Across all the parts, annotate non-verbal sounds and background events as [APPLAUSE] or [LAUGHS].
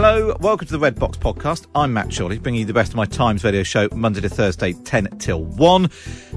Hello, welcome to the Red Box podcast. I'm Matt Chorley, bringing you the best of my Times radio show Monday to Thursday, 10 till 1.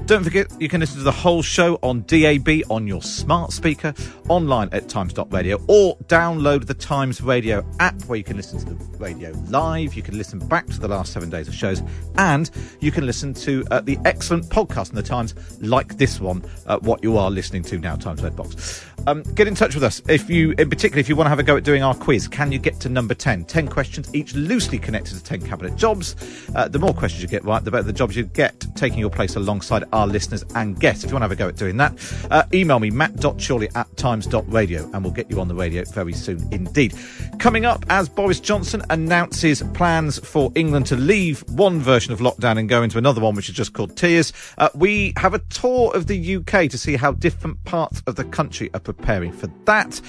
Don't forget, you can listen to the whole show on DAB on your smart speaker, online at times.radio, or download the Times Radio app where you can listen to the radio live. You can listen back to the last seven days of shows, and you can listen to uh, the excellent podcast in the Times, like this one, uh, what you are listening to now, Times Red Box. Um, get in touch with us if you, in particular, if you want to have a go at doing our quiz. Can you get to number 10? 10 questions, each loosely connected to 10 cabinet jobs. Uh, the more questions you get right, the better the jobs you get, taking your place alongside our listeners and guests. If you want to have a go at doing that, uh, email me, matt.chorley at times.radio, and we'll get you on the radio very soon indeed. Coming up, as Boris Johnson announces plans for England to leave one version of lockdown and go into another one, which is just called Tears, uh, we have a tour of the UK to see how different parts of the country are preparing for that.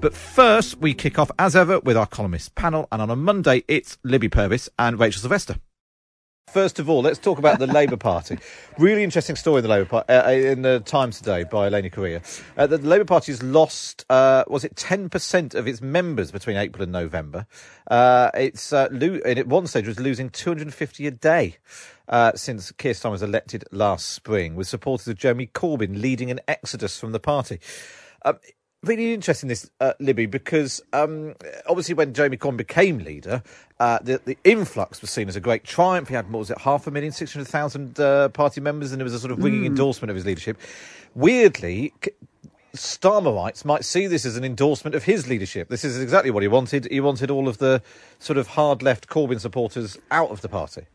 But first, we kick off, as ever, with our columnist panel. And on a Monday, it's Libby Purves and Rachel Sylvester. First of all, let's talk about the Labour Party. Really interesting story in the Labour Party uh, in the Times today by Eleni Courea. Uh, the Labour Party has lost, uh, was it ten percent of its members between April and November? Uh, it's uh, lo- and at one stage was losing 250 a day. Uh, since Keir Starmer was elected last spring, with supporters of Jeremy Corbyn leading an exodus from the party. Um, really interesting this, uh, Libby, because um, obviously when Jeremy Corbyn became leader, uh, the, the influx was seen as a great triumph. He had, what was it, half a million, 600,000 uh, party members, and it was a sort of ringing endorsement of his leadership. Weirdly, Starmerites might see this as an endorsement of his leadership. This is exactly what he wanted. He wanted all of the sort of hard left Corbyn supporters out of the party.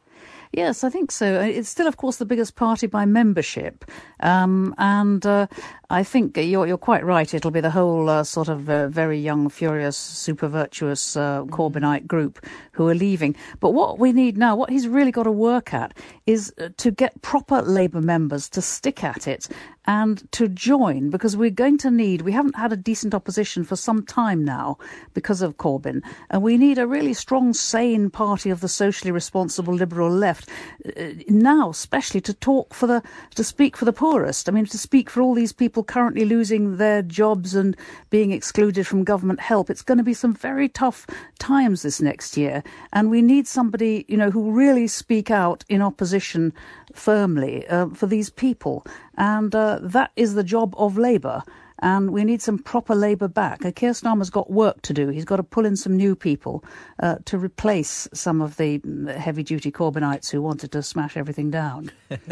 Yes, I think so. Uh, It's still, of course, the biggest party by membership, um, and uh, I think you're you're quite right. It'll be the whole uh, sort of uh, very young, furious, super virtuous uh, Corbynite group who are leaving. But what we need now, what he's really got to work at, is uh, to get proper Labour members to stick at it and to join, because we're going to need. We haven't had a decent opposition for some time now because of Corbyn, and we need a really strong, sane party of the socially responsible liberal left uh, now, especially to talk for the to speak for the poorest. I mean, to speak for all these people currently losing their jobs and being excluded from government help. It's going to be some very tough times this next year, and we need somebody you know who really speak out in opposition firmly uh, for these people, and uh, that is the job of Labour and we need some proper Labour back. Uh, Keir Starmer's got work to do. He's got to pull in some new people uh, to replace some of the heavy duty Corbynites who wanted to smash everything down. [LAUGHS]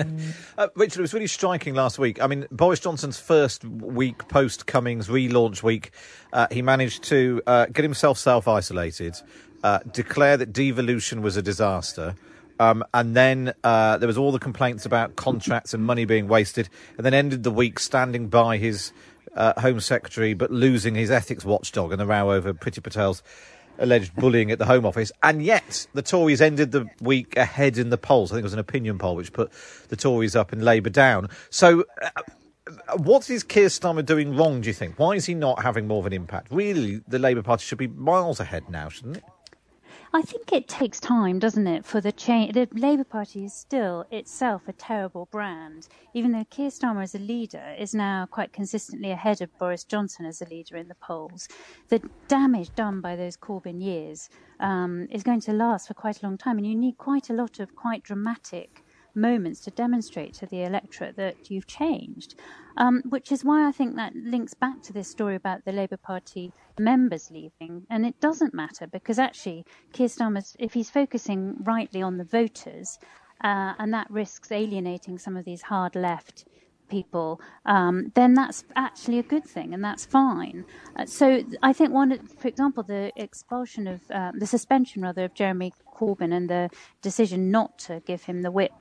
Uh, Richard, it was really striking last week. I mean, Boris Johnson's first week post Cummings relaunch week, uh, he managed to uh, get himself self isolated, uh, declare that devolution was a disaster. Um, and then uh, there was all the complaints about contracts and money being wasted, and then ended the week standing by his uh, Home Secretary, but losing his ethics watchdog in the row over Priti Patel's alleged bullying at the Home Office. And yet, the Tories ended the week ahead in the polls. I think it was an opinion poll which put the Tories up and Labour down. So, uh, what is Keir Starmer doing wrong, do you think? Why is he not having more of an impact? Really, the Labour Party should be miles ahead now, shouldn't it? I think it takes time, doesn't it, for the change. The Labour Party is still itself a terrible brand, even though Keir Starmer as a leader is now quite consistently ahead of Boris Johnson as a leader in the polls. The damage done by those Corbyn years um, is going to last for quite a long time, and you need quite a lot of quite dramatic moments to demonstrate to the electorate that you've changed. Um, which is why I think that links back to this story about the Labour Party members leaving. And it doesn't matter because actually, Keir Starmer, if he's focusing rightly on the voters, uh, and that risks alienating some of these hard left people, um, then that's actually a good thing, and that's fine. Uh, so I think one, for example, the expulsion of uh, the suspension rather of Jeremy Corbyn and the decision not to give him the whip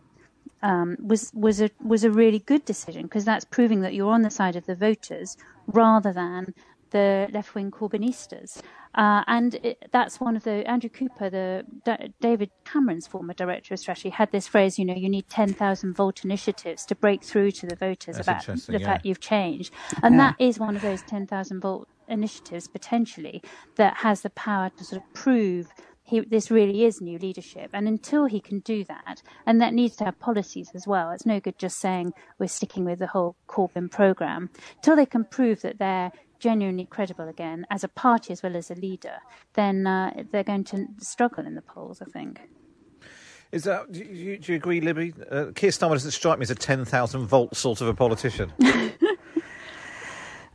um, was was a was a really good decision because that's proving that you're on the side of the voters rather than the left wing Corbynistas. Uh, and it, that's one of the Andrew Cooper, the D- David Cameron's former director of strategy, had this phrase. You know, you need ten thousand volt initiatives to break through to the voters That's about the yeah. fact you've changed, and Yeah. that is one of those ten thousand volt initiatives potentially that has the power to sort of prove he, this really is new leadership. And until he can do that, and that needs to have policies as well, it's no good just saying we're sticking with the whole Corbyn programme. Until they can prove that they're genuinely credible again as a party as well as a leader, then uh, they're going to struggle in the polls, I think. Is that? Do you, do you agree, Libby? Uh, Keir Starmer doesn't strike me as a ten thousand volt sort of a politician. [LAUGHS]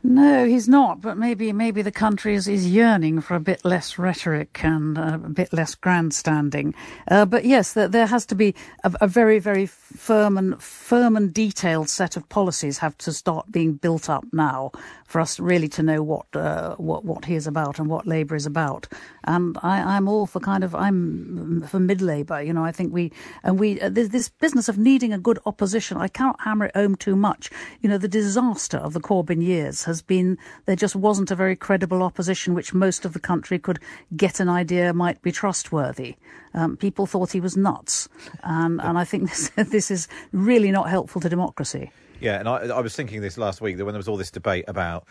No, he's not. But maybe maybe the country is, is yearning for a bit less rhetoric and uh, a bit less grandstanding. Uh, but yes, there, there has to be a, a very very firm and firm and detailed set of policies have to start being built up now for us really to know what uh, what what he is about and what Labour is about. And I, I'm all for kind of I'm for mid Labour. You know, I think we and we uh, this, this business of needing a good opposition. I cannot hammer it home too much. You know, the disaster of the Corbyn years has been there just wasn't a very credible opposition which most of the country could get an idea might be trustworthy. Um, people thought he was nuts, and I think [LAUGHS] this this is really not helpful to democracy. Yeah, and I, I was thinking this last week that when there was all this debate about,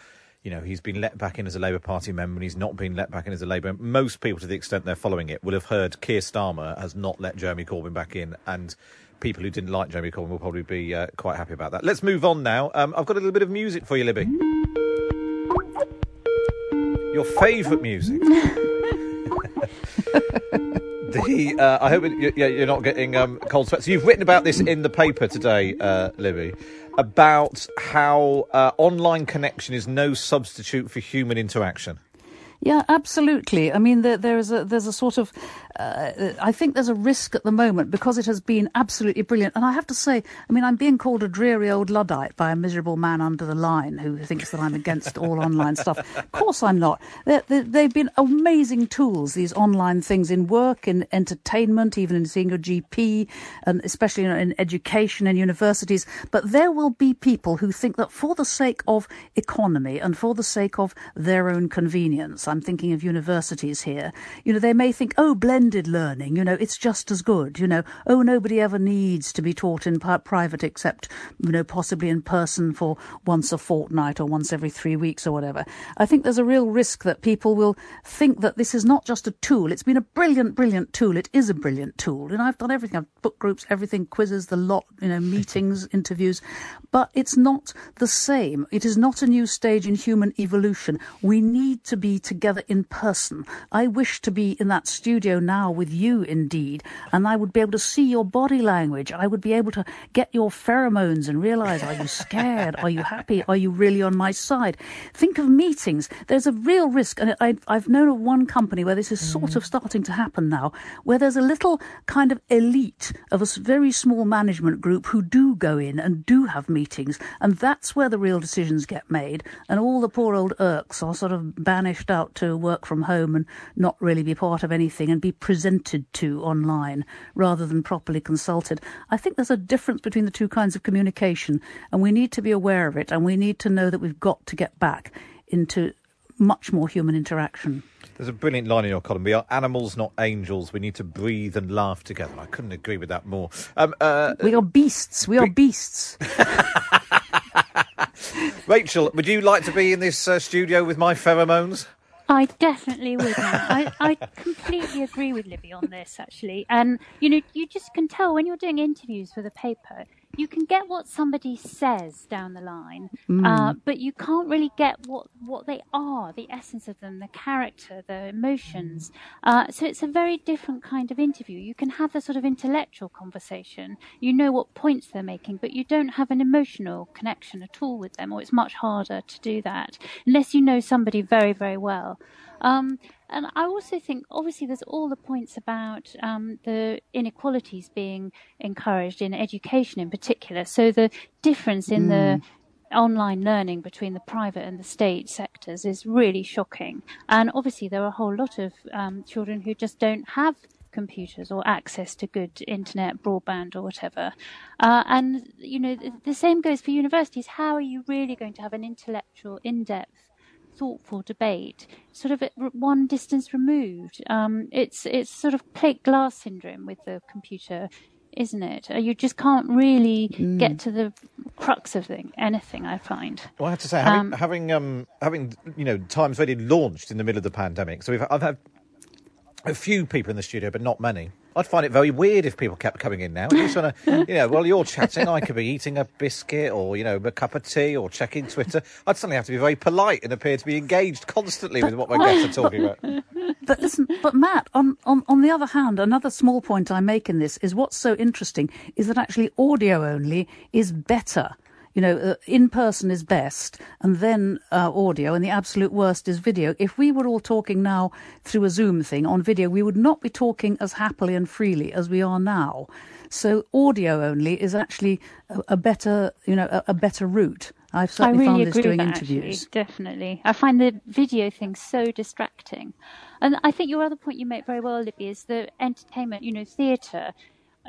you know, he's been let back in as a Labour Party member and he's not been let back in as a Labour. Most people, to the extent they're following it, will have heard Keir Starmer has not let Jeremy Corbyn back in, and people who didn't like Jeremy Corbyn will probably be uh, quite happy about that. Let's move on now. Um, I've got a little bit of music for you, Libby. Your favourite music. [LAUGHS] The, uh, I hope it, you're not getting um, cold sweats. You've written about this in the paper today, uh, Libby, about how uh, online connection is no substitute for human interaction. Yeah, absolutely. I mean, there, there is a there's a sort of uh, I think there's a risk at the moment because it has been absolutely brilliant. And I have to say, I mean, I'm being called a dreary old luddite by a miserable man under the line who thinks that I'm against all [LAUGHS] online stuff. Of course, I'm not. They're, they're, they've been amazing tools. These online things in work, in entertainment, even in seeing your GP, and especially in, in education and universities. But there will be people who think that for the sake of economy and for the sake of their own convenience, I'm thinking of universities here. You know, they may think, oh, blended learning, you know, it's just as good. You know, oh, nobody ever needs to be taught in private except, you know, possibly in person for once a fortnight or once every three weeks or whatever. I think there's a real risk that people will think that this is not just a tool. It's been a brilliant, brilliant tool. It is a brilliant tool. And I've done everything. I've book groups, everything, quizzes, the lot, you know, meetings, [LAUGHS] interviews. But it's not the same. It is not a new stage in human evolution. We need to be together in person. I wish to be in that studio now with you, indeed, and I would be able to see your body language. I would be able to get your pheromones and realize are you scared? Are you happy? Are you really on my side? Think of meetings. There's a real risk, and I, I've known of one company where this is sort mm. of starting to happen now, where there's a little kind of elite of a very small management group who do go in and do have meetings, and that's where the real decisions get made, and all the poor old irks are sort of banished out to work from home and not really be part of anything and be presented to online rather than properly consulted. I think there's a difference between the two kinds of communication, and we need to be aware of it, and we need to know that we've got to get back into much more human interaction. There's a brilliant line in your column. We are animals, not angels. We need to breathe and laugh together. I couldn't agree with that more. Um, uh, We are beasts. We are beasts. [LAUGHS] [LAUGHS] Rachel, would you like to be in this uh, studio with my pheromones? I definitely would. I, I completely agree with Libby on this, actually. And you know, you just can tell when you're doing interviews for the paper, you can get what somebody says down the line, mm. uh, but you can't really get what what they are, the essence of them, the character, the emotions. Uh, so it's a very different kind of interview. You can have a sort of intellectual conversation. You know what points they're making, but you don't have an emotional connection at all with them, or it's much harder to do that unless you know somebody very very well. Um, and I also think, obviously, there's all the points about um, the inequalities being encouraged in education in particular. So the difference in mm. the online learning between the private and the state sectors is really shocking. And obviously, there are a whole lot of um, children who just don't have computers or access to good internet, broadband, or whatever. Uh, and, you know, the same goes for universities. How are you really going to have an intellectual, in depth thoughtful debate, sort of one distance removed. Um, it's it's sort of plate glass syndrome with the computer, isn't it? Uh, you just can't really mm. get to the crux of thing, anything. I find. Well, I have to say, having um, having, um, having you know Times Radio launched in the middle of the pandemic, so I've had a few people in the studio, but not many. I'd find it very weird if people kept coming in now. You sort of, you know, while you're chatting, I could be eating a biscuit or, you know, a cup of tea or checking Twitter. I'd suddenly have to be very polite and appear to be engaged constantly with what my guests are talking about. [LAUGHS] But listen, but Matt, on, on, on the other hand, another small point I make in this is what's so interesting is that actually audio only is better you know, uh, in person is best, and then uh, audio, and the absolute worst is video. If we were all talking now through a Zoom thing on video, we would not be talking as happily and freely as we are now. So audio only is actually a, a better, you know, a, a, better route. I've certainly really found this doing that, interviews. Actually, definitely, I find the video thing so distracting. And I think your other point you make very well, Libby, is the entertainment, you know, theatre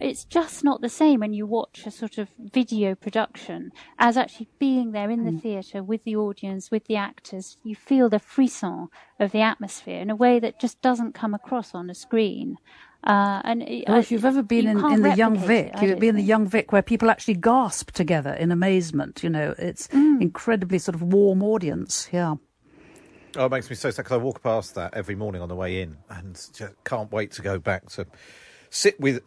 it's just not the same when you watch a sort of video production as actually being there in the mm. theatre with the audience, with the actors. You feel the frisson of the atmosphere in a way that just doesn't come across on a screen. Uh, and well, if you've ever been you in, in the Young Vic, you've been in the Young Vic where people actually gasp together in amazement. You know, it's mm. incredibly sort of warm audience. Yeah. Oh, it makes me so sad because I walk past that every morning on the way in, and just can't wait to go back to sit with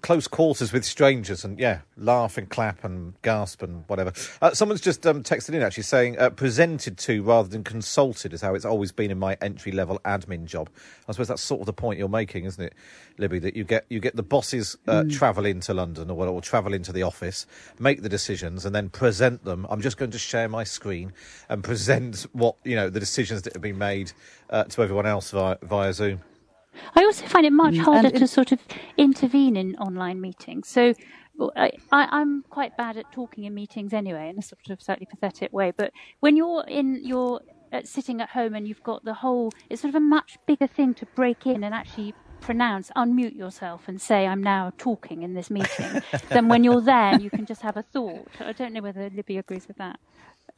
close quarters with strangers and yeah, laugh and clap and gasp and whatever. Uh, someone's just um, texted in actually saying uh, presented to rather than consulted is how it's always been in my entry level admin job. I suppose that's sort of the point you're making, isn't it, Libby? That you get you get the bosses uh, mm. travel into London or, or travel into the office, make the decisions, and then present them. I'm just going to share my screen and present what you know the decisions that have been made uh, to everyone else via, via Zoom. I also find it much mm, harder to sort of intervene in online meetings. So I, am quite bad at talking in meetings anyway, in a sort of slightly pathetic way. But when you're in your uh, sitting at home and you've got the whole, it's sort of a much bigger thing to break in and actually pronounce, unmute yourself and say, I'm now talking in this meeting, [LAUGHS] than when you're there and you can just have a thought. I don't know whether Libby agrees with that.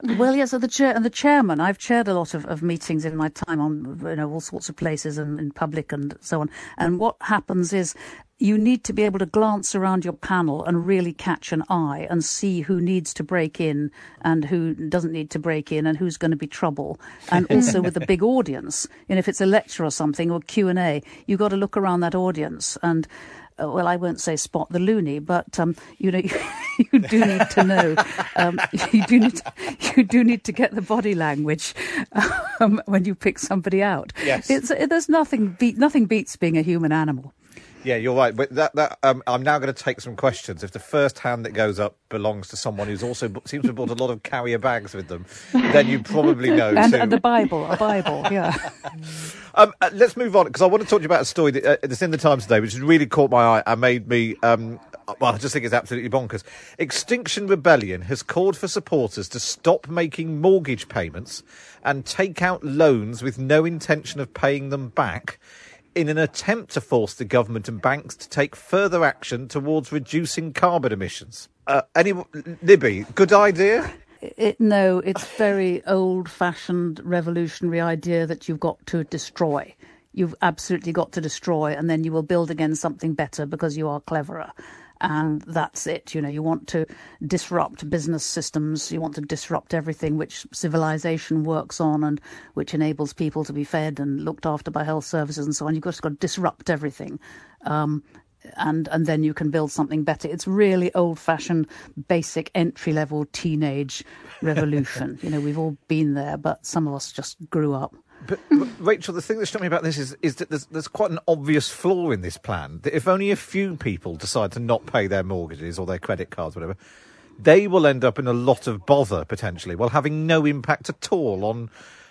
Well, yes, so the chair and the chairman. I've chaired a lot of, of meetings in my time on you know all sorts of places and in public and so on. And what happens is you need to be able to glance around your panel and really catch an eye and see who needs to break in and who doesn't need to break in and who's going to be trouble. And also with a big audience, and if it's a lecture or something or Q and A, you've got to look around that audience and uh, well, I won't say spot the loony, but um, you know, [LAUGHS] you, do need to know. Um, [LAUGHS] you do need, to, you do need to get the body language [LAUGHS] um, when you pick somebody out. Yes, it's, there's nothing beat nothing beats being a human animal. Yeah, you're right. But that, that um, I'm now going to take some questions. If the first hand that goes up belongs to someone who's also seems to have brought a lot of carrier bags with them, then you probably know. [LAUGHS] and, and, the Bible, a Bible, yeah. [LAUGHS] um, uh, let's move on because I want to talk to you about a story that, uh, that's in the Times today, which has really caught my eye and made me. Um, well, I just think it's absolutely bonkers. Extinction Rebellion has called for supporters to stop making mortgage payments and take out loans with no intention of paying them back in an attempt to force the government and banks to take further action towards reducing carbon emissions. Uh, any, Libby, good idea? It, no, it's very old-fashioned revolutionary idea that you've got to destroy. You've absolutely got to destroy, and then you will build again something better because you are cleverer. And that's it. You know, you want to disrupt business systems, you want to disrupt everything which civilization works on and which enables people to be fed and looked after by health services and so on. You've just got to disrupt everything. Um, and and then you can build something better. It's really old fashioned, basic entry level teenage revolution. [LAUGHS] you know, we've all been there, but some of us just grew up. But, but, Rachel, the thing that struck me about this is, is that there's, there's quite an obvious flaw in this plan. That if only a few people decide to not pay their mortgages or their credit cards, whatever, they will end up in a lot of bother potentially, while having no impact at all on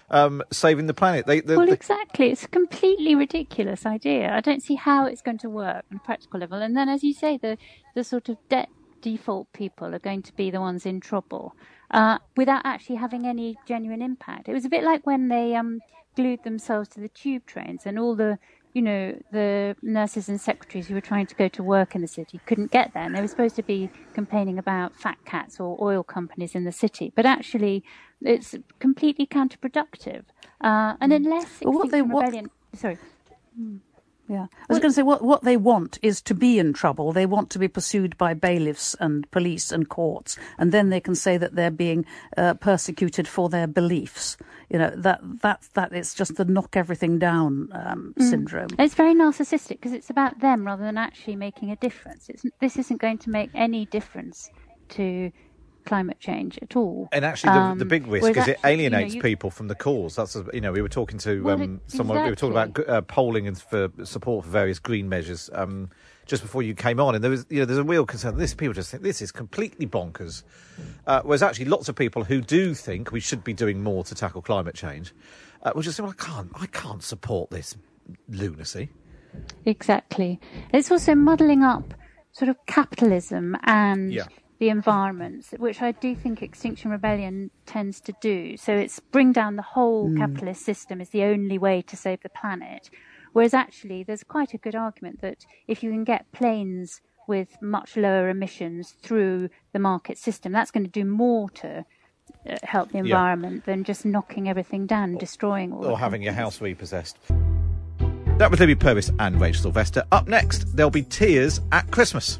um, saving the planet. They, well, exactly. It's a completely ridiculous idea. I don't see how it's going to work on a practical level. And then, as you say, the the sort of debt default people are going to be the ones in trouble uh, without actually having any genuine impact. It was a bit like when they um, glued themselves to the tube trains and all the you know, the nurses and secretaries who were trying to go to work in the city couldn't get there. And they were supposed to be complaining about fat cats or oil companies in the city. But actually, it's completely counterproductive. Uh, and hmm. unless what they, Rebellion... Sorry. Yeah. I was well, going to say what what they want is to be in trouble. They want to be pursued by bailiffs and police and courts, and then they can say that they're being uh, persecuted for their beliefs. You know that that that it's just the knock everything down um, mm. syndrome. It's very narcissistic because it's about them rather than actually making a difference. It's, this isn't going to make any difference to climate change at all. And actually, the, um, the big risk is it alienates you know, you, people from the cause. That's you know we were talking to well, um, someone exactly. we were talking about uh, polling and for support for various green measures. Um, just before you came on, and there was, you know, there's a real concern. This people just think this is completely bonkers. Uh, whereas actually, lots of people who do think we should be doing more to tackle climate change, uh, will just say, "Well, I can't, I can't support this lunacy." Exactly. It's also muddling up sort of capitalism and yeah the environment, which I do think Extinction Rebellion tends to do. So it's bring down the whole mm. capitalist system is the only way to save the planet. Whereas actually, there's quite a good argument that if you can get planes with much lower emissions through the market system, that's going to do more to uh, help the environment yeah. than just knocking everything down and destroying all. Or having your house repossessed. That was Libby Purves and Rachel Sylvester. Up next, there'll be tears at Christmas.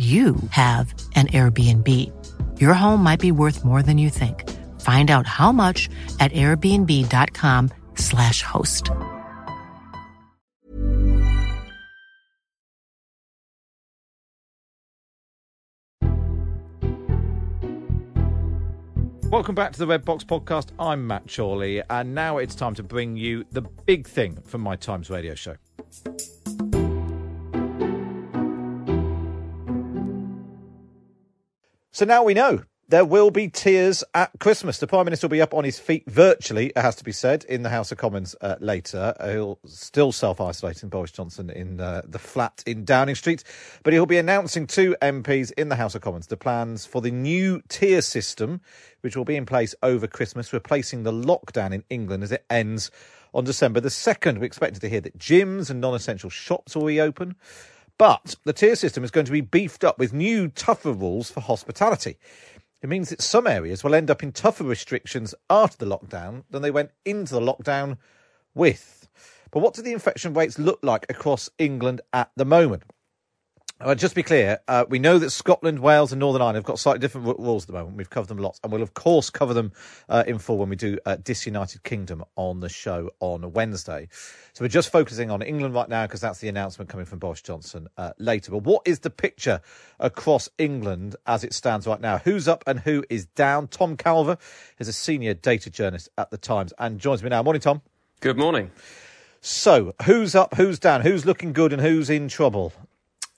you have an Airbnb. Your home might be worth more than you think. Find out how much at airbnb.com/slash host. Welcome back to the Red Box Podcast. I'm Matt Chorley, and now it's time to bring you the big thing from my Times radio show. So now we know there will be tears at Christmas. The Prime Minister will be up on his feet virtually, it has to be said, in the House of Commons uh, later. Uh, he'll still self isolating Boris Johnson in uh, the flat in Downing Street, but he'll be announcing to MPs in the House of Commons the plans for the new tier system, which will be in place over Christmas, replacing the lockdown in England as it ends on December the 2nd. We're expected to hear that gyms and non essential shops will reopen. But the tier system is going to be beefed up with new, tougher rules for hospitality. It means that some areas will end up in tougher restrictions after the lockdown than they went into the lockdown with. But what do the infection rates look like across England at the moment? Uh, just to be clear, uh, we know that Scotland, Wales, and Northern Ireland have got slightly different rules at the moment. We've covered them lots, and we'll of course cover them uh, in full when we do uh, Disunited Kingdom on the show on Wednesday. So we're just focusing on England right now because that's the announcement coming from Boris Johnson uh, later. But what is the picture across England as it stands right now? Who's up and who is down? Tom Calver is a senior data journalist at the Times and joins me now. Morning, Tom. Good morning. So, who's up, who's down, who's looking good, and who's in trouble?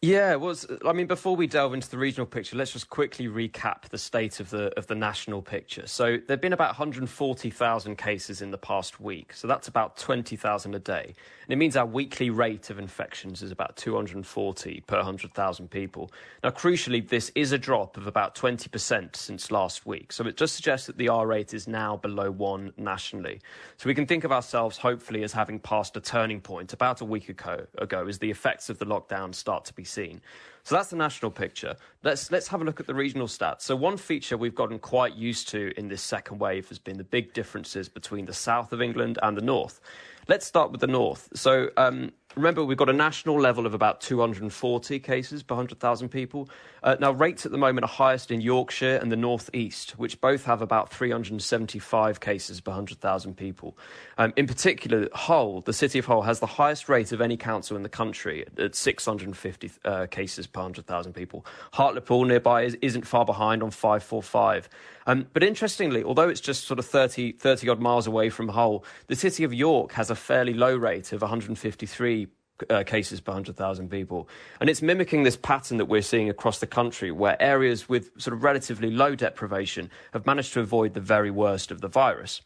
Yeah, well, uh, I mean, before we delve into the regional picture, let's just quickly recap the state of the of the national picture. So there've been about 140,000 cases in the past week, so that's about 20,000 a day, and it means our weekly rate of infections is about 240 per 100,000 people. Now, crucially, this is a drop of about 20% since last week, so it just suggests that the R rate is now below one nationally. So we can think of ourselves, hopefully, as having passed a turning point about a week ago, ago as the effects of the lockdown start to be seen. So that's the national picture. Let's let's have a look at the regional stats. So one feature we've gotten quite used to in this second wave has been the big differences between the south of England and the north. Let's start with the north. So um, remember, we've got a national level of about 240 cases per 100,000 people. Uh, now, rates at the moment are highest in Yorkshire and the North East, which both have about 375 cases per 100,000 people. Um, in particular, Hull, the city of Hull, has the highest rate of any council in the country at 650 uh, cases per 100,000 people. Hartlepool nearby is, isn't far behind on 545. Um, but interestingly, although it's just sort of 30, 30 odd miles away from Hull, the city of York has a fairly low rate of 153 uh, cases per 100,000 people. And it's mimicking this pattern that we're seeing across the country, where areas with sort of relatively low deprivation have managed to avoid the very worst of the virus.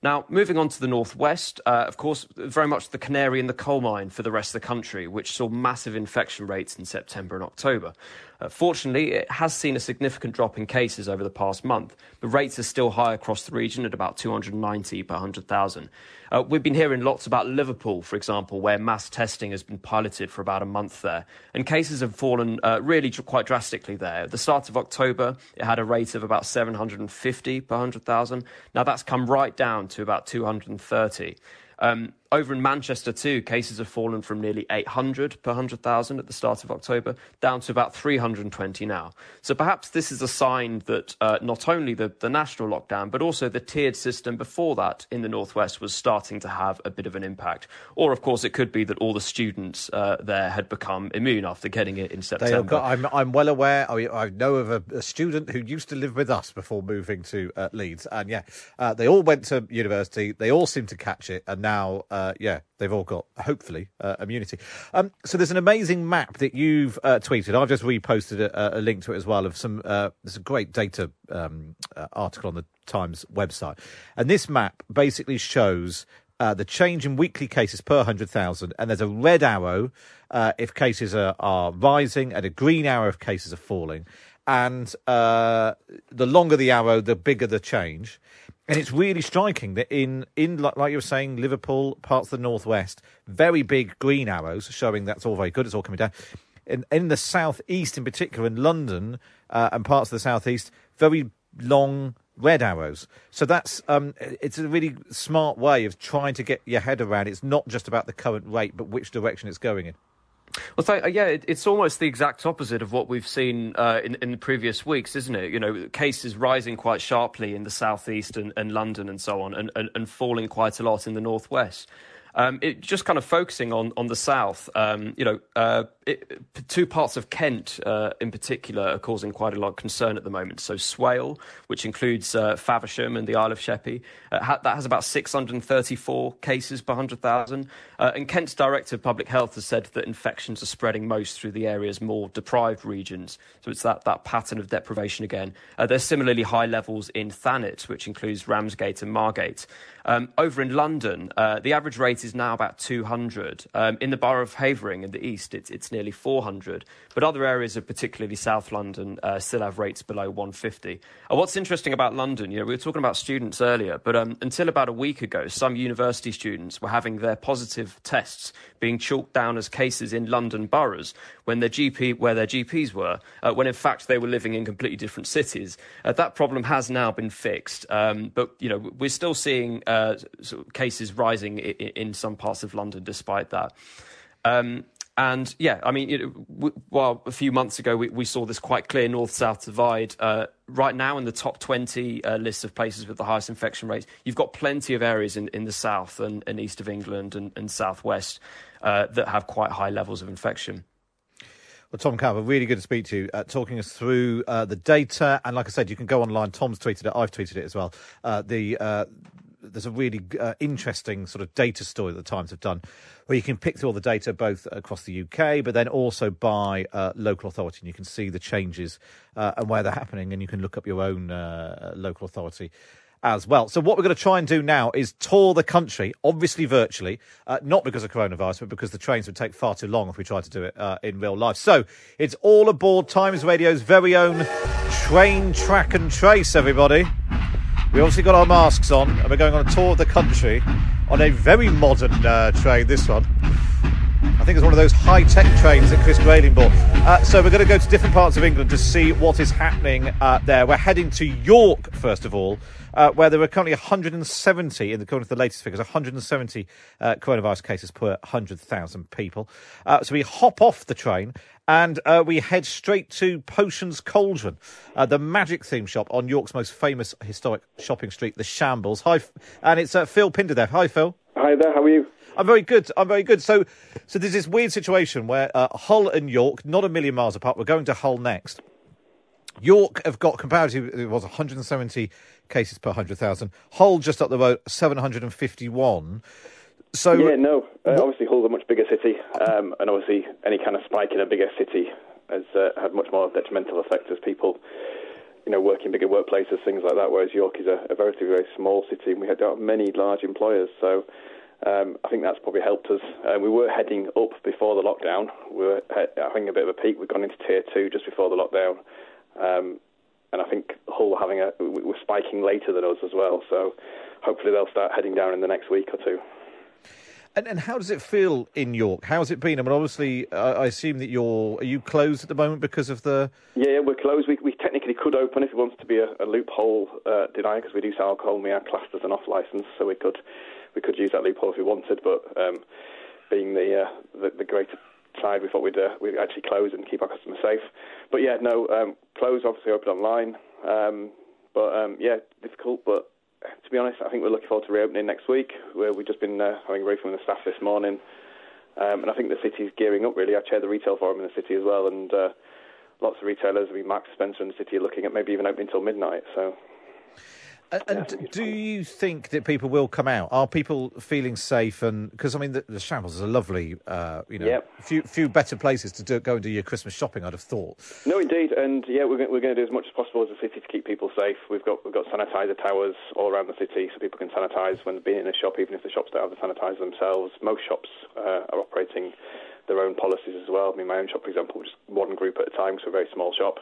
Now, moving on to the northwest, uh, of course, very much the canary in the coal mine for the rest of the country, which saw massive infection rates in September and October. Uh, fortunately, it has seen a significant drop in cases over the past month, but rates are still high across the region at about 290 per 100,000. Uh, we've been hearing lots about Liverpool, for example, where mass testing has been piloted for about a month there, and cases have fallen uh, really quite drastically there. At the start of October, it had a rate of about 750 per 100,000. Now that's come right down to about 230. Um, over in Manchester, too, cases have fallen from nearly 800 per 100,000 at the start of October down to about 320 now. So perhaps this is a sign that uh, not only the, the national lockdown, but also the tiered system before that in the Northwest was starting to have a bit of an impact. Or, of course, it could be that all the students uh, there had become immune after getting it in September. Got, I'm, I'm, well aware. I, I know of a, a, student who used to live with us before moving to uh, Leeds. And yeah, uh, they all went to university. They all seemed to catch it. And now uh, yeah, they've all got hopefully uh, immunity. Um, so there's an amazing map that you've uh, tweeted. I've just reposted a, a, link to it as well of some. Uh, there's a great data um, uh, article on the Times website, and this map basically shows. Uh, the change in weekly cases per 100,000, and there's a red arrow if cases are, are rising, and a green arrow if cases are falling. And the longer the arrow, the bigger the change. And it's really striking that in, in like you were saying, Liverpool, parts of the northwest, very big green arrows showing that's all very good. It's all coming down. In, in the southeast, in particular, in London uh, and parts of the southeast, very long red arrows. So that's um, it's a really smart way of trying to get your head around. It's not just about the current rate, but which direction it's going in. Well, th- uh, yeah, it, it's almost the exact opposite of what we've seen uh, in, in the previous weeks, isn't it? You know, cases rising quite sharply in the southeast and, and London and so on, and, and, and falling quite a lot in the northwest. Um, it, just kind of focusing on, on the south, um, you know, uh, it, two parts of Kent uh, in particular are causing quite a lot of concern at the moment. So Swale, which includes uh, Faversham and the Isle of Sheppey, uh, ha- that has about 634 cases per 100,000. Uh, and Kent's Director of Public Health has said that infections are spreading most through the area's more deprived regions. So it's that, that pattern of deprivation again. Uh, there's similarly high levels in Thanet, which includes Ramsgate and Margate. Um, over in London, the average rate is now about 200. Um, in the borough of Havering in the east, it's, it's nearly 400. But other areas of particularly South London uh, still have rates below 150. Uh, what's interesting about London, you know, we were talking about students earlier, but um, until about a week ago, some university students were having their positive tests being chalked down as cases in London boroughs when their GP, where their GPs were, uh, when in fact they were living in completely different cities. Uh, that problem has now been fixed, um, but you know we're still seeing uh, sort of cases rising in, in, some parts of London despite that. Um, and yeah, I mean, w- well, a few months ago we, we saw this quite clear north-south divide. Uh, right now, in the top 20 uh, lists of places with the highest infection rates, you've got plenty of areas in, in the south and, and east of England and, and southwest uh, that have quite high levels of infection. Well, Tom Campbell, really good to speak to you, uh, talking us through uh, the data. And like I said, you can go online. Tom's tweeted it. I've tweeted it as well. Uh, the uh, there's a really uh, interesting sort of data story that the Times have done, where you can pick through all the data both across the UK, but then also by uh, local authority, and you can see the changes uh, and where they're happening, and you can look up your own uh, local authority as well. So what we're going to try and do now is tour the country, obviously virtually, uh, not because of coronavirus, but because the trains would take far too long if we tried to do it uh, in real life. So it's all aboard Times Radio's very own train track and trace, everybody. We obviously got our masks on, and we're going on a tour of the country on a very modern uh, train. This one, I think, it's one of those high-tech trains that Chris Grayling bought. Uh, so we're going to go to different parts of England to see what is happening uh, there. We're heading to York first of all, uh, where there are currently 170, in the according to the latest figures, 170 uh, coronavirus cases per 100,000 people. Uh, so we hop off the train and uh, we head straight to Potion's Cauldron, uh, the magic theme shop on York's most famous historic shopping street, the Shambles. Hi, and it's uh, Phil Pinder there. Hi, Phil. Hi there. How are you? I'm very good. I'm very good. So, so there's this weird situation where uh, Hull and York, not a million miles apart. We're going to Hull next. York have got comparatively, it was 170 cases per 100,000. Hull just up the road, 751. So yeah, no. Uh, obviously, Hull's a much bigger city, um, and obviously, any kind of spike in a bigger city has uh, had much more detrimental effects as people, you know, work in bigger workplaces, things like that. Whereas York is a, a very, very small city, and we had many large employers. So um, I think that's probably helped us. Uh, we were heading up before the lockdown. We were having a bit of a peak. We'd gone into tier two just before the lockdown. Um, and I think Hull having a we're spiking later than us as well. So hopefully they'll start heading down in the next week or two. And, and how does it feel in York? How's it been? I mean, obviously, I, I assume that you're are you closed at the moment because of the. Yeah, yeah we're closed. We, we technically could open if it wants to be a, a loophole uh, denied because we do sell alcohol and we are classed as an off license, so we could we could use that loophole if we wanted. But um, being the, uh, the the greater side, we thought we'd uh, we'd actually close and keep our customers safe. But yeah, no, um, obviously open online. Um, but um, yeah, difficult, but to be honest, I think we're looking forward to reopening next week. Where we've just been uh, having a briefing with the staff this morning, um, and I think the city's gearing up. Really, I chair the retail forum in the city as well, and uh, lots of retailers. I mean, Marks Spencer in the city are looking at maybe even opening until midnight. So and, and do you think that people will come out? Are people feeling safe? And because I mean, the, the Shambles is a lovely, uh, you know, yep. few few better places to do, go and do your Christmas shopping. I'd have thought. No, indeed, and yeah, we're going, we're going to do as much as possible as a city to keep people safe. We've got we've got sanitizer towers all around the city, so people can sanitize when they're being in a shop, even if the shops don't have the sanitizer themselves. Most shops uh, are operating their own policies as well. I mean, my own shop, for example, just one group at a time, so a very small shop.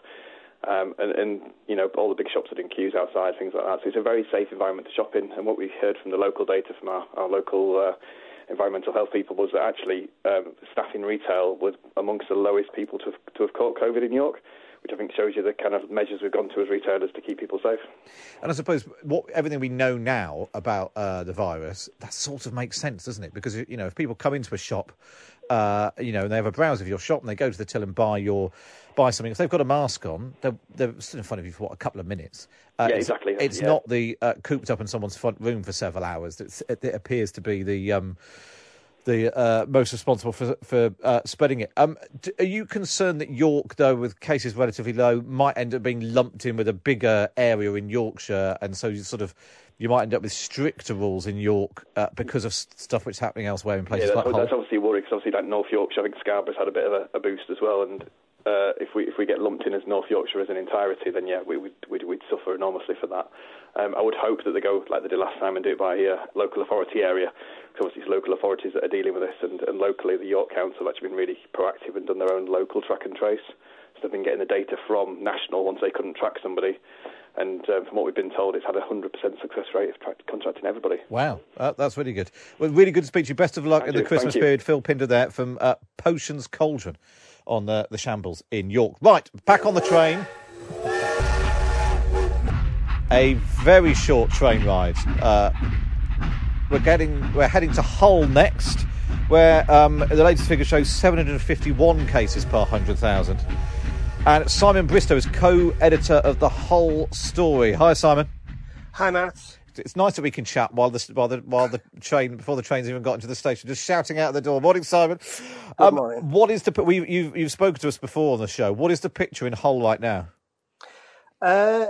Um, and, and, you know, all the big shops are in queues outside, things like that. So it's a very safe environment to shop in. And what we heard from the local data from our, our local uh, environmental health people was that actually um, staff in retail was amongst the lowest people to have, to have caught COVID in York which I think shows you the kind of measures we've gone to as retailers to keep people safe. And I suppose what everything we know now about uh, the virus, that sort of makes sense, doesn't it? Because you know, if people come into a shop, uh, you know, and they have a browse of your shop and they go to the till and buy your buy something, if they've got a mask on, they're, they're in front of you for what a couple of minutes. Uh, yeah, exactly. It's, it's yeah. not the uh, cooped up in someone's front room for several hours. It's, it, it appears to be the. Um, the uh, most responsible for for uh, spreading it. Um, d- are you concerned that York, though, with cases relatively low, might end up being lumped in with a bigger area in Yorkshire, and so you sort of you might end up with stricter rules in York uh, because of stuff which is happening elsewhere in places yeah, like that's, Hull? that's obviously a worry because obviously like North Yorkshire, I think Scarborough's had a bit of a, a boost as well, and uh, if we if we get lumped in as North Yorkshire as an entirety, then yeah, we would we'd, we'd suffer enormously for that. Um, I would hope that they go like they did last time and do it by uh, local authority area, because obviously it's local authorities that are dealing with this, and, and locally the York Council have actually been really proactive and done their own local track and trace. So they've been getting the data from national once they couldn't track somebody, and um, from what we've been told, it's had a 100% success rate of tra- contracting everybody. Wow, uh, that's really good. Well, really good to speak to you. Best of luck Thank in the Christmas you. period. Phil Pinder there from uh, Potions Cauldron on uh, the Shambles in York. Right, back on the train. A very short train ride. Uh, we're getting, we're heading to Hull next, where um, the latest figure shows 751 cases per 100,000. And Simon Bristow is co-editor of the Hull Story. Hi, Simon. Hi, Matt. It's nice that we can chat while the while the while the train before the train's even got into the station, just shouting out the door. Morning, Simon. Um, morning. What is the we you've you've spoken to us before on the show? What is the picture in Hull right now? Uh,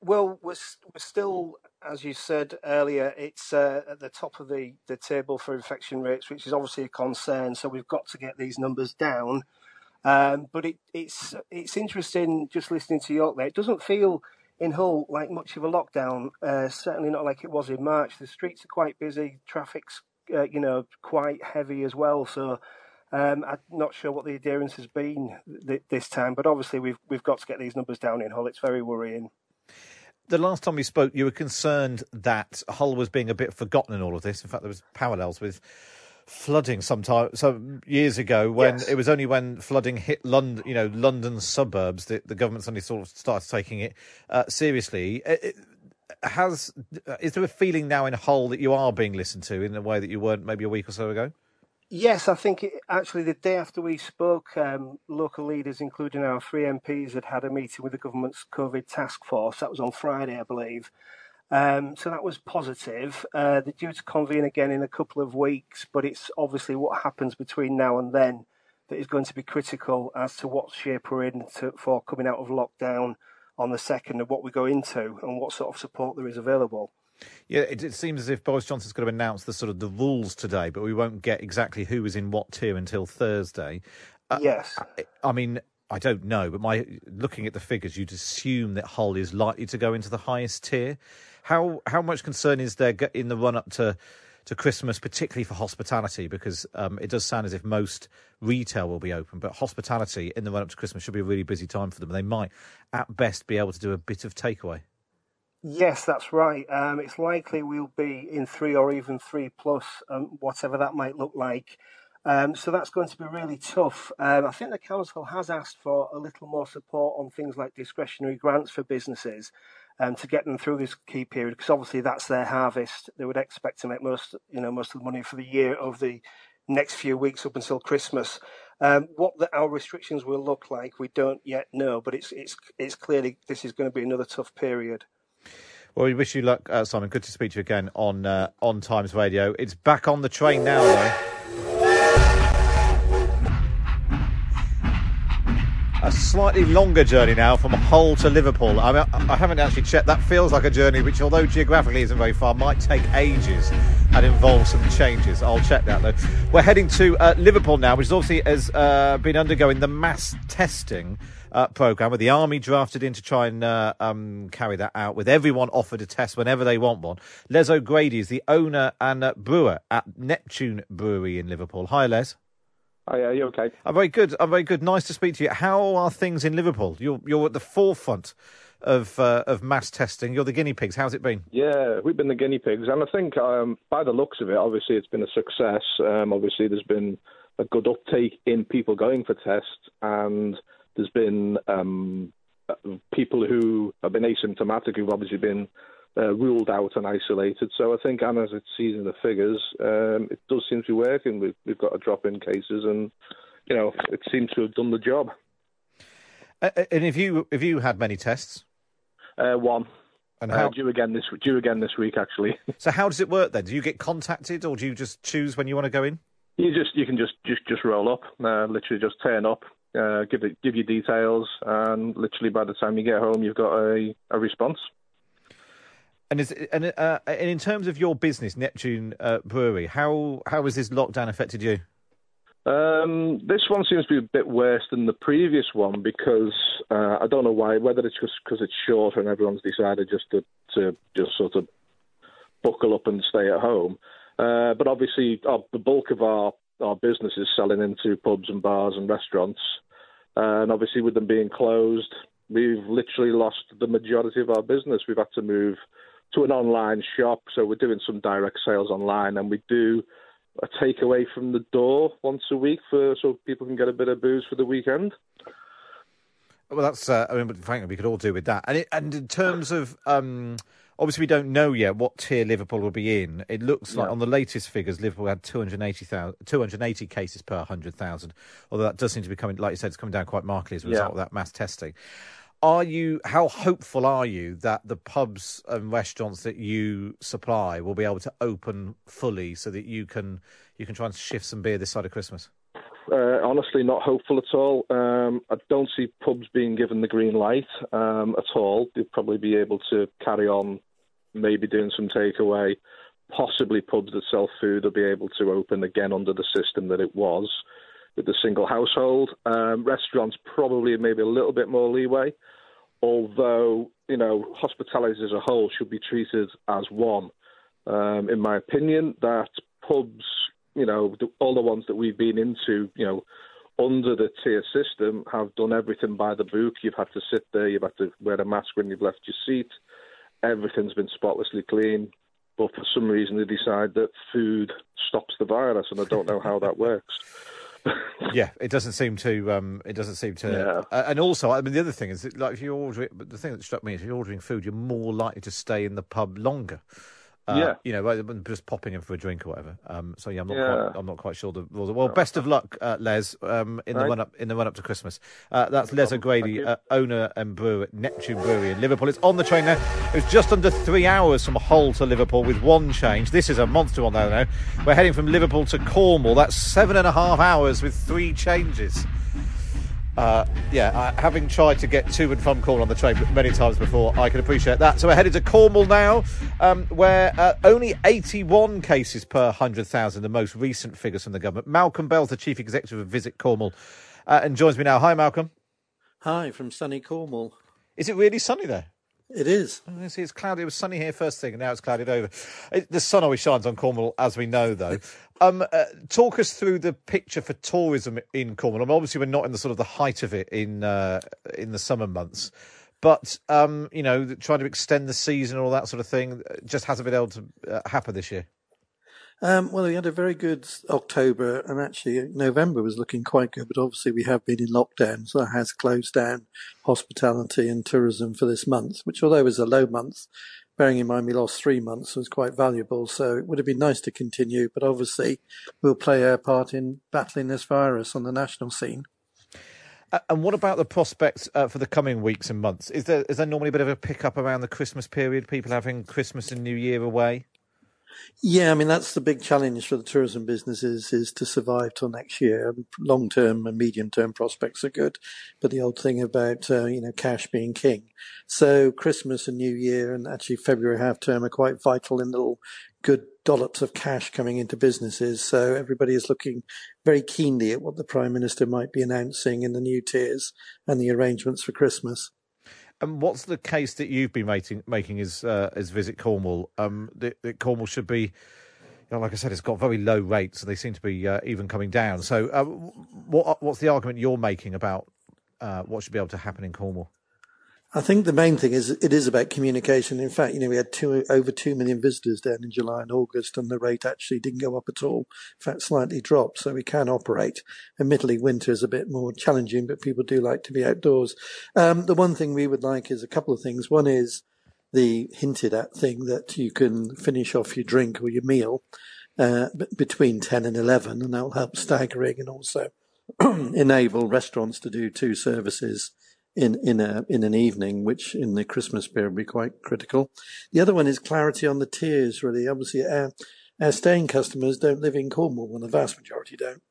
well, we're, we're still, as you said earlier, it's uh, at the top of the, the table for infection rates, which is obviously a concern. So we've got to get these numbers down. Um, but it, it's it's interesting just listening to York there. It doesn't feel in Hull like much of a lockdown. Uh, certainly not like it was in March. The streets are quite busy. Traffic's uh, you know quite heavy as well. So um, I'm not sure what the adherence has been th- this time, but obviously we've we've got to get these numbers down in Hull. It's very worrying. The last time we spoke, you were concerned that Hull was being a bit forgotten in all of this. In fact, there was parallels with flooding some time some years ago when Yes. it was only when flooding hit London, you know, London suburbs that the government suddenly sort of started taking it uh, seriously. It- it- has is there a feeling now in Hull that you are being listened to in a way that you weren't maybe a week or so ago? Yes, I think it, actually the day after we spoke, um, local leaders, including our three MPs, had had a meeting with the government's COVID task force. That was on Friday, I believe. Um, so that was positive. Uh, they're due to convene again in a couple of weeks, but it's obviously what happens between now and then that is going to be critical as to what shape we're in to, for coming out of lockdown on the second and what we go into and what sort of support there is available. Yeah, it, it seems as if Boris Johnson's going to announce the sort of the rules today, but we won't get exactly who is in what tier until Thursday. Uh, yes. I, I mean, I don't know, but my looking at the figures, you'd assume that Hull is likely to go into the highest tier. How how much concern is there in the run up to to Christmas, particularly for hospitality? Because um, it does sound as if most retail will be open, but hospitality in the run up to Christmas should be a really busy time for them. They might, at best, be able to do a bit of takeaway. Yes, that's right. Um, it's likely we'll be in three or even three plus, um, whatever that might look like. Um, so that's going to be really tough. Um, I think the council has asked for a little more support on things like discretionary grants for businesses um, to get them through this key period, because obviously that's their harvest. They would expect to make most, you know, most of the money for the year over the next few weeks up until Christmas. Um, what the, our restrictions will look like, we don't yet know, but it's it's it's clearly this is going to be another tough period. Well, we wish you luck, uh, Simon. Good to speak to you again on uh, on Times Radio. It's back on the train now, though. A slightly longer journey now from Hull to Liverpool. I, mean, I haven't actually checked. That feels like a journey which, although geographically isn't very far, might take ages and involve some changes. I'll check that though. We're heading to uh, Liverpool now, which obviously has uh, been undergoing the mass testing uh, program, with the army drafted in to try and uh, um, carry that out, with everyone offered a test whenever they want one. Les O'Grady is the owner and uh, brewer at Neptune Brewery in Liverpool. Hi, Les. Hi, are you're okay? I'm very good. I'm very good. Nice to speak to you. How are things in Liverpool? You're you're at the forefront of uh, of mass testing. You're the guinea pigs. How's it been? Yeah, we've been the guinea pigs, and I think um, by the looks of it, obviously it's been a success. Um, obviously, there's been a good uptake in people going for tests, and there's been um, uh, people who have been asymptomatic who've obviously been uh, ruled out and isolated. So I think, and as it sees in the figures, um, it does seem to be working. We've, we've got a drop in cases, and you know, it seems to have done the job. Uh, and have you have you had many tests? Uh, one. And Uh, how? due again this due again this week actually. [LAUGHS] so how does it work then? Do you get contacted, or do you just choose when you want to go in? You just you can just just just roll up, uh, literally just turn up, uh, give it give you details, and literally by the time you get home, you've got a, a response. And is and uh, and in terms of your business, Neptune uh, Brewery, how how has this lockdown affected you? Um, this one seems to be a bit worse than the previous one because uh, I don't know why. Whether it's just because it's shorter and everyone's decided just to to just sort of buckle up and stay at home. Uh, but obviously, uh, the bulk of our our business is selling into pubs and bars and restaurants. Uh, and obviously, with them being closed, we've literally lost the majority of our business. We've had to move to an online shop, so we're doing some direct sales online, and we do a takeaway from the door once a week for so people can get a bit of booze for the weekend. Well, that's. Uh, I mean, frankly, we could all do with that. And it, and in terms of. Um, obviously, we don't know yet what tier Liverpool will be in. It looks like Yeah. on the latest figures, Liverpool had 280, 280 cases per 100,000. Although that does seem to be coming, like you said, it's coming down quite markedly as a result Yeah. of that mass testing. Are you? How hopeful are you that the pubs and restaurants that you supply will be able to open fully, so that you can you can try and shift some beer this side of Christmas? Uh, honestly, not hopeful at all. Um, I don't see pubs being given the green light um, at all. They'll probably be able to carry on, maybe doing some takeaway. Possibly pubs that sell food will be able to open again under the system that it was with the single household. Um, restaurants probably maybe a little bit more leeway, although you know hospitality as a whole should be treated as one. Um, in my opinion, that pubs, you know, all the ones that we've been into, you know, under the tier system have done everything by the book. You've had to sit there, you've had to wear a mask when you've left your seat. Everything's been spotlessly clean. But for some reason, they decide that food stops the virus, and I don't know how that [LAUGHS] works. [LAUGHS] yeah, it doesn't seem to. Um, it doesn't seem to. Yeah. Uh, and also, I mean, the other thing is, that, like, if you order ordering, but the thing that struck me is, if you're ordering food, you're more likely to stay in the pub longer. Uh, Yeah. you know, just popping in for a drink or whatever. Um, so yeah, I'm not Yeah. quite. I'm not quite sure the rules. Well, best of luck, uh, Les, um, in the run up in the run up to Christmas. Uh, that's Les O'Grady, uh, owner and brewer at Neptune Brewery in Liverpool. It's on the train now. It was just under three hours from Hull to Liverpool with one change. This is a monster one though. Now we're heading from Liverpool to Cornwall. That's seven and a half hours with three changes. Uh, yeah, uh, having tried to get to and from Cornwall on the train many times before, I can appreciate that. So we're headed to Cornwall now, um, where uh, only 81 cases per 100,000, the most recent figures from the government. Malcolm Bell's the chief executive of Visit Cornwall uh, and joins me now. Hi, Malcolm. Hi, from sunny Cornwall. Is it really sunny there? It is. Oh, see, it's cloudy. It was sunny here first thing, and now it's clouded over. It, the sun always shines on Cornwall, as we know, though. [LAUGHS] Um, uh, talk us through the picture for tourism in Cornwall. I mean, obviously, we're not in the sort of the height of it in uh, in the summer months, but um, you know, trying to extend the season and all that sort of thing uh, just hasn't been able to uh, happen this year. Um, well, we had a very good October, and actually November was looking quite good. But obviously, we have been in lockdown, so that has closed down hospitality and tourism for this month. Which, although was a low month, bearing in mind we lost three months, was quite valuable. So it would have been nice to continue. But obviously, we'll play our part in battling this virus on the national scene. And what about the prospects uh, for the coming weeks and months? Is there is there normally a bit of a pickup around the Christmas period? People having Christmas and New Year away. Yeah, I mean that's the big challenge for the tourism businesses is to survive till next year. Long term and medium term prospects are good, but the old thing about uh, you know cash being king. So Christmas and New Year and actually February half term are quite vital in little good dollops of cash coming into businesses. So everybody is looking very keenly at what the prime minister might be announcing in the new tiers and the arrangements for Christmas. And what's the case that you've been making making as uh, as Visit Cornwall? Um, that, that Cornwall should be, you know, like I said, it's got very low rates, and they seem to be uh, even coming down. So, uh, what what's the argument you're making about uh, what should be able to happen in Cornwall? I think the main thing is it is about communication. In fact, you know, we had two, over 2 million visitors down in July and August, and the rate actually didn't go up at all. In fact, slightly dropped. So we can operate. Admittedly, winter is a bit more challenging, but people do like to be outdoors. Um, the one thing we would like is a couple of things. One is the hinted at thing that you can finish off your drink or your meal uh, between 10 and 11, and that will help staggering and also [CLEARS THROAT] enable restaurants to do two services in in a in an evening, which in the Christmas period would be quite critical. The other one is clarity on the tiers. Really, obviously, our our staying customers don't live in Cornwall, and the vast majority don't.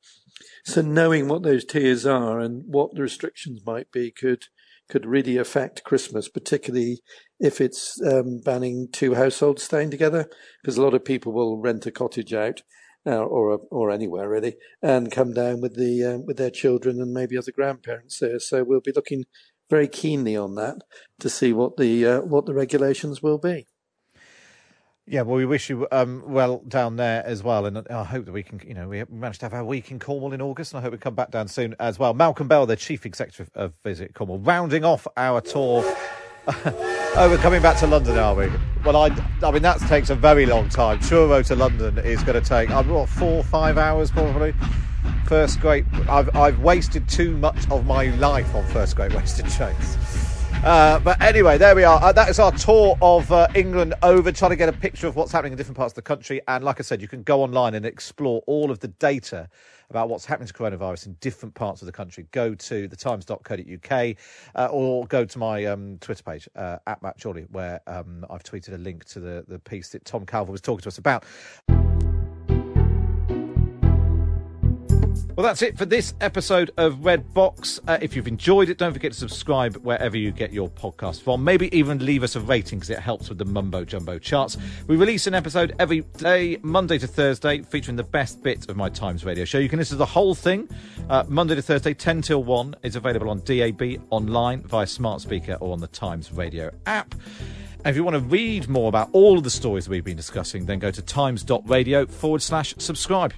So knowing what those tiers are and what the restrictions might be could could really affect Christmas, particularly if it's um, banning two households staying together, because a lot of people will rent a cottage out uh, or or anywhere really, and come down with the uh, with their children and maybe other grandparents there. So we'll be looking very keenly on that to see what the uh, what the regulations will be. Yeah, well, we wish you um, well down there as well, and I hope that we can, you know, we managed to have our week in Cornwall in August, and I hope we come back down soon as well. Malcolm Bell, the chief executive of Visit Cornwall, rounding off our tour. [LAUGHS] oh, we're coming back to London, are we? Well, I, I mean, that takes a very long time. Truro to London is going to take, uh, what, four, five hours probably. First Great, I've, I've wasted too much of my life on First Great Western [LAUGHS] Chase. Uh, but anyway, there we are. Uh, that is our tour of uh, England over, trying to get a picture of what's happening in different parts of the country. And like I said, you can go online and explore all of the data about what's happening to coronavirus in different parts of the country. Go to thetimes.co.uk uh, or go to my um, Twitter page uh, at Matt Chorley, where um, I've tweeted a link to the, the piece that Tom Calver was talking to us about. Well, that's it for this episode of Red Box. Uh, if you've enjoyed it, don't forget to subscribe wherever you get your podcast from. Maybe even leave us a rating because it helps with the mumbo jumbo charts. We release an episode every day, Monday to Thursday, featuring the best bits of my Times radio show. You can listen to the whole thing uh, Monday to Thursday, 10 till 1. It's available on DAB, online, via smart speaker, or on the Times radio app. And if you want to read more about all of the stories we've been discussing, then go to times.radio forward slash subscribe.